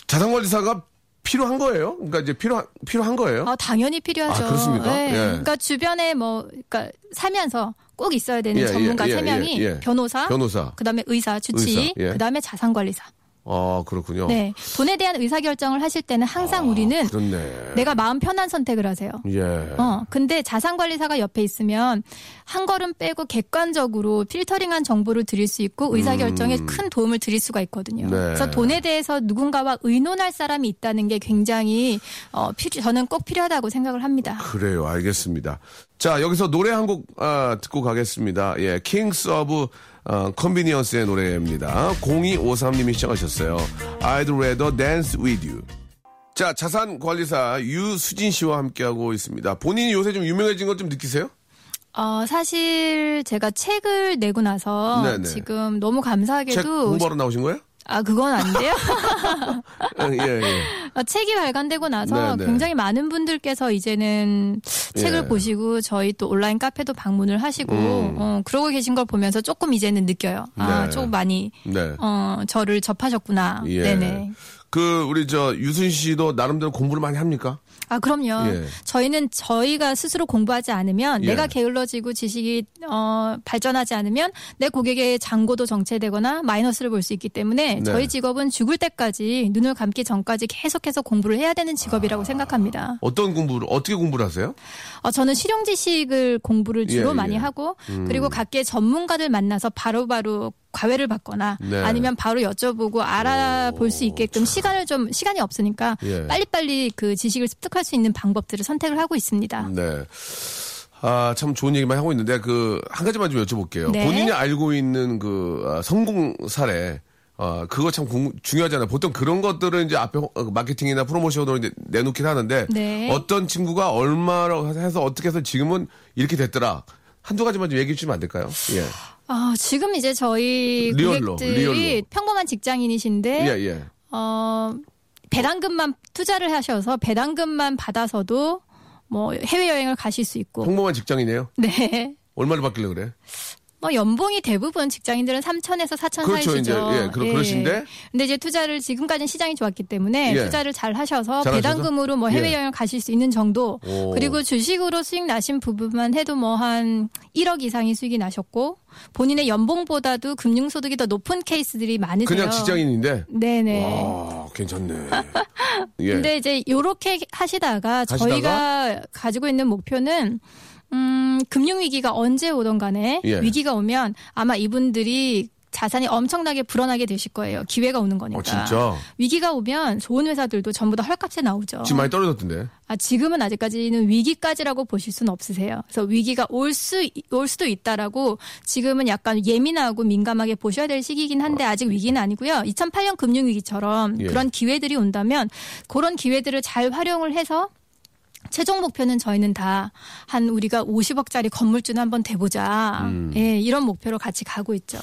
자산관리사가 필요한 거예요? 그러니까 이제 필요 필요한 거예요? 어, 당연히 필요하죠. 아, 그렇습니까? 네. 예. 그러니까 주변에 뭐, 그러니까 살면서 꼭 있어야 되는 예, 전문가 예, 세 예, 명이 예, 예. 변호사, 변호사. 그다음에 의사, 주치, 의사, 예. 그다음에 자산관리사. 아 그렇군요. 네. 돈에 대한 의사 결정을 하실 때는 항상 우리는 아, 그렇네. 내가 마음 편한 선택을 하세요. 예. 어, 근데 자산관리사가 옆에 있으면 한 걸음 빼고 객관적으로 필터링한 정보를 드릴 수 있고 의사결정에 큰 도움을 드릴 수가 있거든요. 음. 네. 그래서 돈에 대해서 누군가와 의논할 사람이 있다는 게 굉장히 어, 필요, 저는 꼭 필요하다고 생각을 합니다. 그래요. 알겠습니다. 자, 여기서 노래 한곡 아, 듣고 가겠습니다. 예, Kings of 어, 컨비니언스의 노래입니다. 0253님이 시작하셨어요. I'd rather dance with you. 자, 자산관리사 유수진 씨와 함께하고 있습니다. 본인이 요새 좀 유명해진 것 좀 느끼세요? 어, 사실 제가 책을 내고 나서 네네. 지금 너무 책 감사하게도 공부하러 나오신 거예요? 아 그건 안 돼요. 예, 예. 어, 책이 발간되고 나서 네 네. 굉장히 많은 분들께서 이제는 책을 예. 보시고 저희 또 온라인 카페도 방문을 하시고 음. 어, 그러고 계신 걸 보면서 조금 이제는 느껴요. 아 네. 조금 많이 네. 어, 저를 접하셨구나. 예. 네네. 그 우리 저 유순 씨도 나름대로 공부를 많이 합니까? 아 그럼요. 예. 저희는 저희가 스스로 공부하지 않으면 예. 내가 게을러지고 지식이 어, 발전하지 않으면 내 고객의 잔고도 정체되거나 마이너스를 볼 수 있기 때문에 네. 저희 직업은 죽을 때까지 눈을 감기 전까지 계속해서 공부를 해야 되는 직업이라고 생각합니다. 어떤 공부를 어떻게 공부를 하세요? 어, 저는 실용 지식을 공부를 주로 예, 많이 예. 하고 그리고 각계 전문가들 만나서 바로바로 과외를 받거나 네. 아니면 바로 여쭤보고 알아볼 수 있게끔 시간을 좀 시간이 없으니까 예. 빨리빨리 그 지식을 습득할 수 있는 방법들을 선택을 하고 있습니다. 네. 아, 참 좋은 얘기만 하고 있는데, 그, 한 가지만 좀 여쭤볼게요. 네. 본인이 알고 있는 그, 아, 성공 사례, 어, 그거 참 궁- 중요하잖아요. 보통 그런 것들은 이제 앞에 호- 어, 마케팅이나 프로모션으로 이제 내놓긴 하는데, 네. 어떤 친구가 얼마로 해서 어떻게 해서 지금은 이렇게 됐더라. 한두 가지만 좀 얘기해 주시면 안 될까요? 예. 아, 지금 이제 저희 real로, 고객들이 real로. 평범한 직장인이신데 예, 예. 어, 배당금만 투자를 하셔서 배당금만 받아서도 뭐 해외 여행을 가실 수 있고 평범한 직장이네요. 네. 얼마를 받길래 그래? 뭐 연봉이 대부분 직장인들은 3천에서 4천 그렇죠, 사이시죠. 이제, 예, 그러- 그러신데? 근데 이제 투자를 지금까지는 시장이 좋았기 때문에 예. 투자를 잘 하셔서 잘 하셔서? 배당금으로 뭐 해외 예. 여행 을 가실 수 있는 정도. 오. 그리고 주식으로 수익 나신 부분만 해도 뭐 한 1억 이상이 수익이 나셨고 본인의 연봉보다도 금융 소득이 더 높은 케이스들이 많으세요. 그냥 직장인인데? 네네. 아, 괜찮네. 예. 근데 이제 요렇게 하시다가, 하시다가? 저희가 가지고 있는 목표는 음, 금융 위기가 언제 오던 간에 예. 위기가 오면 아마 이분들이 자산이 엄청나게 불어나게 되실 거예요. 기회가 오는 거니까. 어, 진짜? 위기가 오면 좋은 회사들도 전부 다 헐값에 나오죠. 지금 많이 떨어졌던데. 아, 지금은 아직까지는 위기까지라고 보실 수는 없으세요. 그래서 위기가 올 수, 올 수도 있다라고 지금은 약간 예민하고 민감하게 보셔야 될 시기이긴 한데 아직 위기는 아니고요. 2008년 금융위기처럼 예. 그런 기회들이 온다면 그런 기회들을 잘 활용을 해서 최종 목표는 저희는 다 한 우리가 50억짜리 건물주는 한번 돼보자. 음. 예, 이런 목표로 같이 가고 있죠.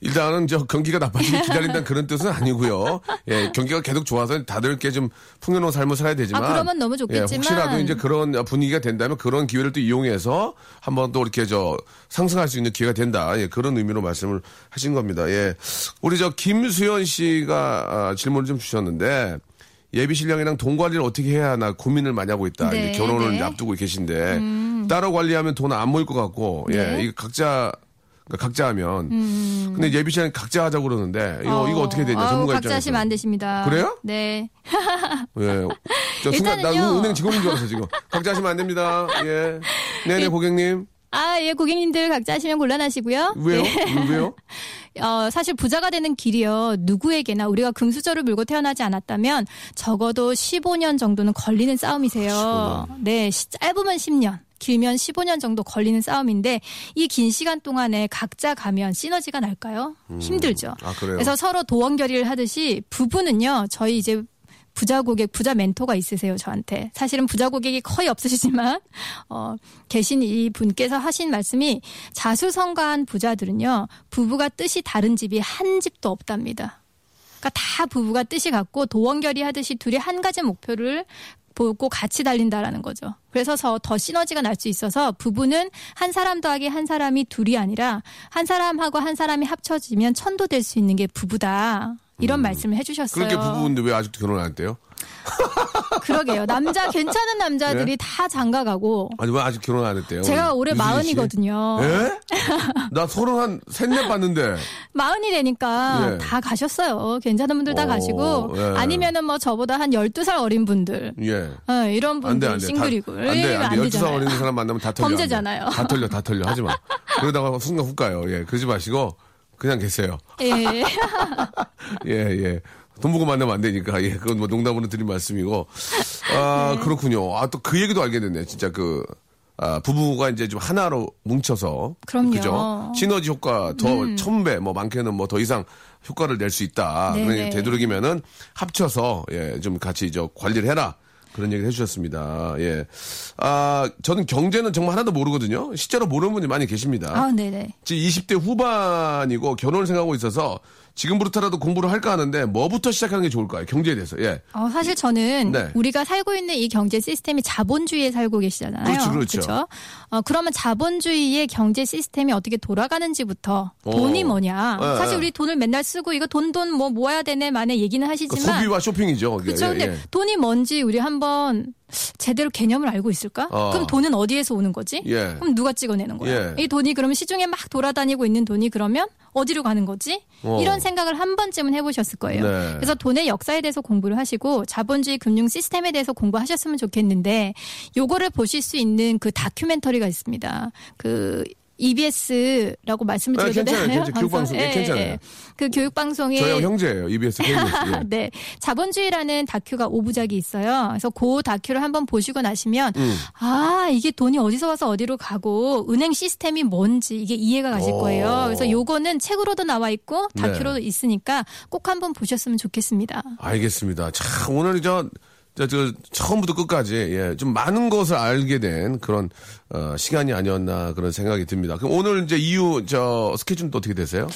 일단은 저 경기가 나빠지기 기다린다는 그런 뜻은 아니고요. 예, 경기가 계속 좋아서 다들 이렇게 좀 풍요로운 삶을 살아야 되지만. 아, 그러면 너무 예, 좋겠지만. 혹시라도 이제 그런 분위기가 된다면 그런 기회를 또 이용해서 한번 또 이렇게 저 상승할 수 있는 기회가 된다. 예, 그런 의미로 말씀을 하신 겁니다. 예. 우리 저 김수현 씨가 아, 질문을 좀 주셨는데 예비 신랑이랑 돈 관리를 어떻게 해야 하나 고민을 많이 하고 있다. 네, 이제 결혼을 네. 앞두고 계신데 따로 관리하면 돈 안 모일 것 같고 예, 네. 이거 각자 그러니까 각자 하면 근데 예비 씨는 각자 하자고 그러는데 이거 이거 어떻게 되냐 음. 전문가 각자 입장에서 하시면 안 되십니다. 그래요? 네. 예. 저 순간 나 일단은요. 은행 직원인 줄 알았어 지금 각자 하시면 안 됩니다 예 네네 일- 고객님 아, 예, 고객님들 각자 하시면 곤란하시고요. 왜요 네. 왜요 어, 사실 부자가 되는 길이요. 누구에게나 우리가 금수저를 물고 태어나지 않았다면 적어도 15년 정도는 걸리는 싸움이세요. 네, 시- 짧으면 10년. 길면 15년 정도 걸리는 싸움인데 이 긴 시간 동안에 각자 가면 시너지가 날까요? 힘들죠. 아, 그래요? 그래서 서로 도원 결의를 하듯이 부부는요. 저희 이제 부자 고객, 부자 멘토가 있으세요, 저한테. 사실은 부자 고객이 거의 없으시지만, 어, 계신 이 분께서 하신 말씀이 자수성가한 부자들은요, 부부가 뜻이 다른 집이 한 집도 없답니다. 그러니까 다 부부가 뜻이 같고 도원결의 하듯이 둘이 한 가지 목표를 보고 같이 달린다라는 거죠. 그래서 더, 더 시너지가 날 수 있어서 부부는 한 사람 더하기 한 사람이 둘이 아니라 한 사람하고 한 사람이 합쳐지면 천도 될 수 있는 게 부부다. 이런 말씀을 해주셨어요. 그렇게 부부인데 왜 아직도 결혼 안 했대요 그러게요. 남자 괜찮은 남자들이 예? 다 장가가고 아니 왜 아직 결혼 안 했대요? 제가 올해? 마흔이거든요. 예? 나 서른 한 셋넷 봤는데. 마흔이 되니까 예. 다 가셨어요. 괜찮은 분들 다 어, 가시고 예. 아니면은 뭐 저보다 한 12살 어린 분들 예. 어, 이런 분들 안 돼. 싱글이고 다, 안 돼, 안 돼. 12살 되잖아요. 어린 사람 만나면 다 털려. 범죄잖아요. 다 털려, 다 털려. 하지 마. 그러다가 순간 훅 가요. 예. 그러지 마시고, 그냥 계세요. 예. 예, 예. 돈 보고 만나면 안 되니까. 예. 그건 뭐 농담으로 드린 말씀이고. 아, 네. 그렇군요. 아, 또 그 얘기도 알게 됐네. 진짜 그, 아, 부부가 이제 좀 하나로 뭉쳐서. 그럼요. 음. 그죠? 시너지 효과 더천 배, 뭐 많게는 뭐 더 이상 효과를 낼 수 있다. 네네. 그러니 되도록이면은 합쳐서, 예, 좀 같이 저 관리를 해라. 그런 얘기를 해주셨습니다. 예. 아, 저는 경제는 정말 하나도 모르거든요. 실제로 모르는 분이 많이 계십니다. 아, 네네. 지금 20대 후반이고 결혼을 생각하고 있어서 지금부터라도 공부를 할까 하는데 뭐부터 시작하는 게 좋을까요? 경제에 대해서. 예. 어, 사실 저는 네. 우리가 살고 있는 이 경제 시스템이 자본주의에 살고 계시잖아요. 그렇죠, 그렇죠. 그쵸? 어, 그러면 자본주의의 경제 시스템이 어떻게 돌아가는지부터 어. 돈이 뭐냐. 네, 사실 네. 우리 돈을 맨날 쓰고 이거 돈 돈 뭐 모아야 되네 만에 얘기는 그 하시지만 소비와 쇼핑이죠. 그렇죠. 예, 근데 예. 돈이 뭔지 우리 한번 제대로 개념을 알고 있을까? 어. 그럼 돈은 어디에서 오는 거지? 예. 그럼 누가 찍어내는 거야? 예. 이 돈이 그러면 시중에 막 돌아다니고 있는 돈이 그러면 어디로 가는 거지? 어. 이런 생각을 한 번쯤은 해보셨을 거예요. 네. 그래서 돈의 역사에 대해서 공부를 하시고 자본주의 금융 시스템에 대해서 공부하셨으면 좋겠는데 요거를 보실 수 있는 그 다큐멘터리가 있습니다. 그 EBS라고 말씀을 아, 드려도 괜찮아요. 되나요? 괜찮아요. 교육방송. 예, 괜찮아요. 그 교육방송에 저희 형제예요. EBS, KBS. 예. 네. 자본주의라는 다큐가 5부작이 있어요. 그래서 그 다큐를 한번 보시고 나시면, 음. 아, 이게 돈이 어디서 와서 어디로 가고, 은행 시스템이 뭔지, 이게 이해가 가실 오. 거예요. 그래서 요거는 책으로도 나와 있고, 다큐로도 네. 있으니까 꼭 한번 보셨으면 좋겠습니다. 알겠습니다. 참, 오늘 저, 저, 저, 처음부터 끝까지, 예, 좀 많은 것을 알게 된 그런, 어, 시간이 아니었나 그런 생각이 듭니다. 그럼 오늘 이제 이후, 저, 스케줄은 또 어떻게 되세요?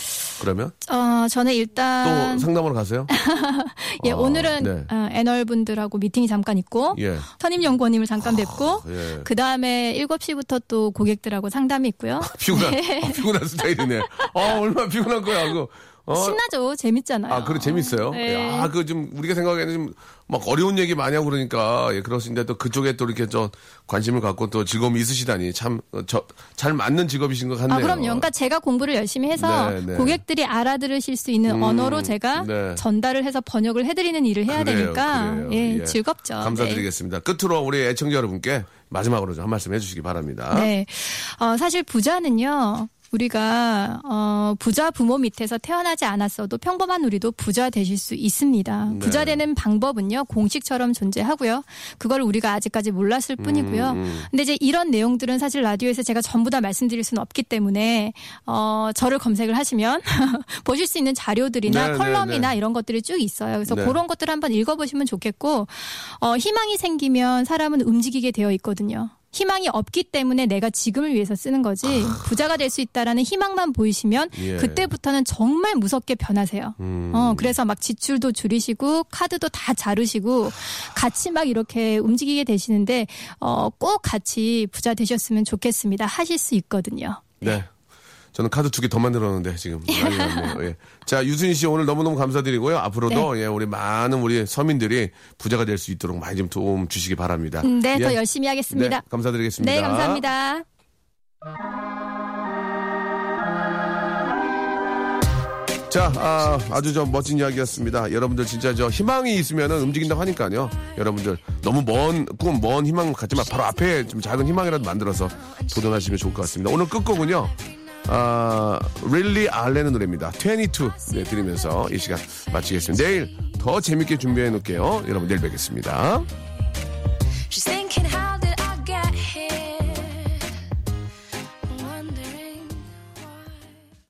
그러면? 어, 저는 또 일단, 상담으로 가세요? 예, 아, 오늘은, 네. 어, 애널 분들하고 미팅이 잠깐 있고, 예. 선임연구원님을 잠깐 뵙고, 예. 그 다음에 7시부터 또 고객들하고 상담이 있고요. 피곤한, 아, 피곤한 스타일이네. 아, 얼마나 피곤한 거야, 그거. 어? 신나죠? 재밌잖아요. 아, 그래, 재밌어요? 네. 아, 그 좀, 우리가 생각하기에는 좀, 막 어려운 얘기 많이 하고 그러니까, 예, 그렇습니다. 또 그쪽에 또 이렇게 저 관심을 갖고 또 즐거움이 있으시다니, 참, 어, 저, 잘 맞는 직업이신 것 같네요. 아, 그럼요. 그러니까 제가 공부를 열심히 해서 네, 네. 고객들이 알아들으실 수 있는 음, 언어로 제가 네. 전달을 해서 번역을 해드리는 일을 해야 그래요, 되니까 그래요. 예, 예. 즐겁죠. 감사드리겠습니다. 끝으로 우리 애청자 여러분께 마지막으로 좀 한 말씀 해주시기 바랍니다. 네. 네. 어, 사실 부자는요. 우리가 어, 부자 부모 밑에서 태어나지 않았어도 평범한 우리도 부자 되실 수 있습니다. 네. 부자 되는 방법은요 공식처럼 존재하고요. 그걸 우리가 아직까지 몰랐을 뿐이고요. 음. 근데 이제 이런 내용들은 사실 라디오에서 제가 전부 다 말씀드릴 수는 없기 때문에 어, 저를 검색을 하시면 보실 수 있는 자료들이나 네, 컬럼이나 네, 네. 이런 것들이 쭉 있어요. 그래서 네. 그런 것들을 한번 읽어보시면 좋겠고 어, 희망이 생기면 사람은 움직이게 되어 있거든요. 희망이 없기 때문에 내가 지금을 위해서 쓰는 거지 부자가 될 수 있다라는 희망만 보이시면 예. 그때부터는 정말 무섭게 변하세요. 음. 어 그래서 막 지출도 줄이시고 카드도 다 자르시고 같이 막 이렇게 움직이게 되시는데 어 꼭 같이 부자 되셨으면 좋겠습니다. 하실 수 있거든요. 네. 저는 카드 두 개 더 만들었는데 지금 난리 났네요. 예. 자 유순희 씨 오늘 너무너무 감사드리고요. 앞으로도 네. 예, 우리 많은 우리 서민들이 부자가 될 수 있도록 많이 좀 도움 주시기 바랍니다. 음, 네, 예. 더 열심히 하겠습니다. 네, 감사드리겠습니다. 네, 감사합니다. 자, 아, 주저 멋진 이야기였습니다. 여러분들 진짜 저 희망이 있으면 움직인다고 하니까요. 여러분들 너무 먼 꿈, 먼 희망 갖지만 바로 앞에 좀 작은 희망이라도 만들어서 도전하시면 좋을 것 같습니다. 오늘 끝곡은요. 아, 릴리 알렌의 노래입니다. 22 네, 드리면서 이 시간 마치겠습니다. 내일 더 재밌게 준비해 놓을게요. 여러분 내일 뵙겠습니다.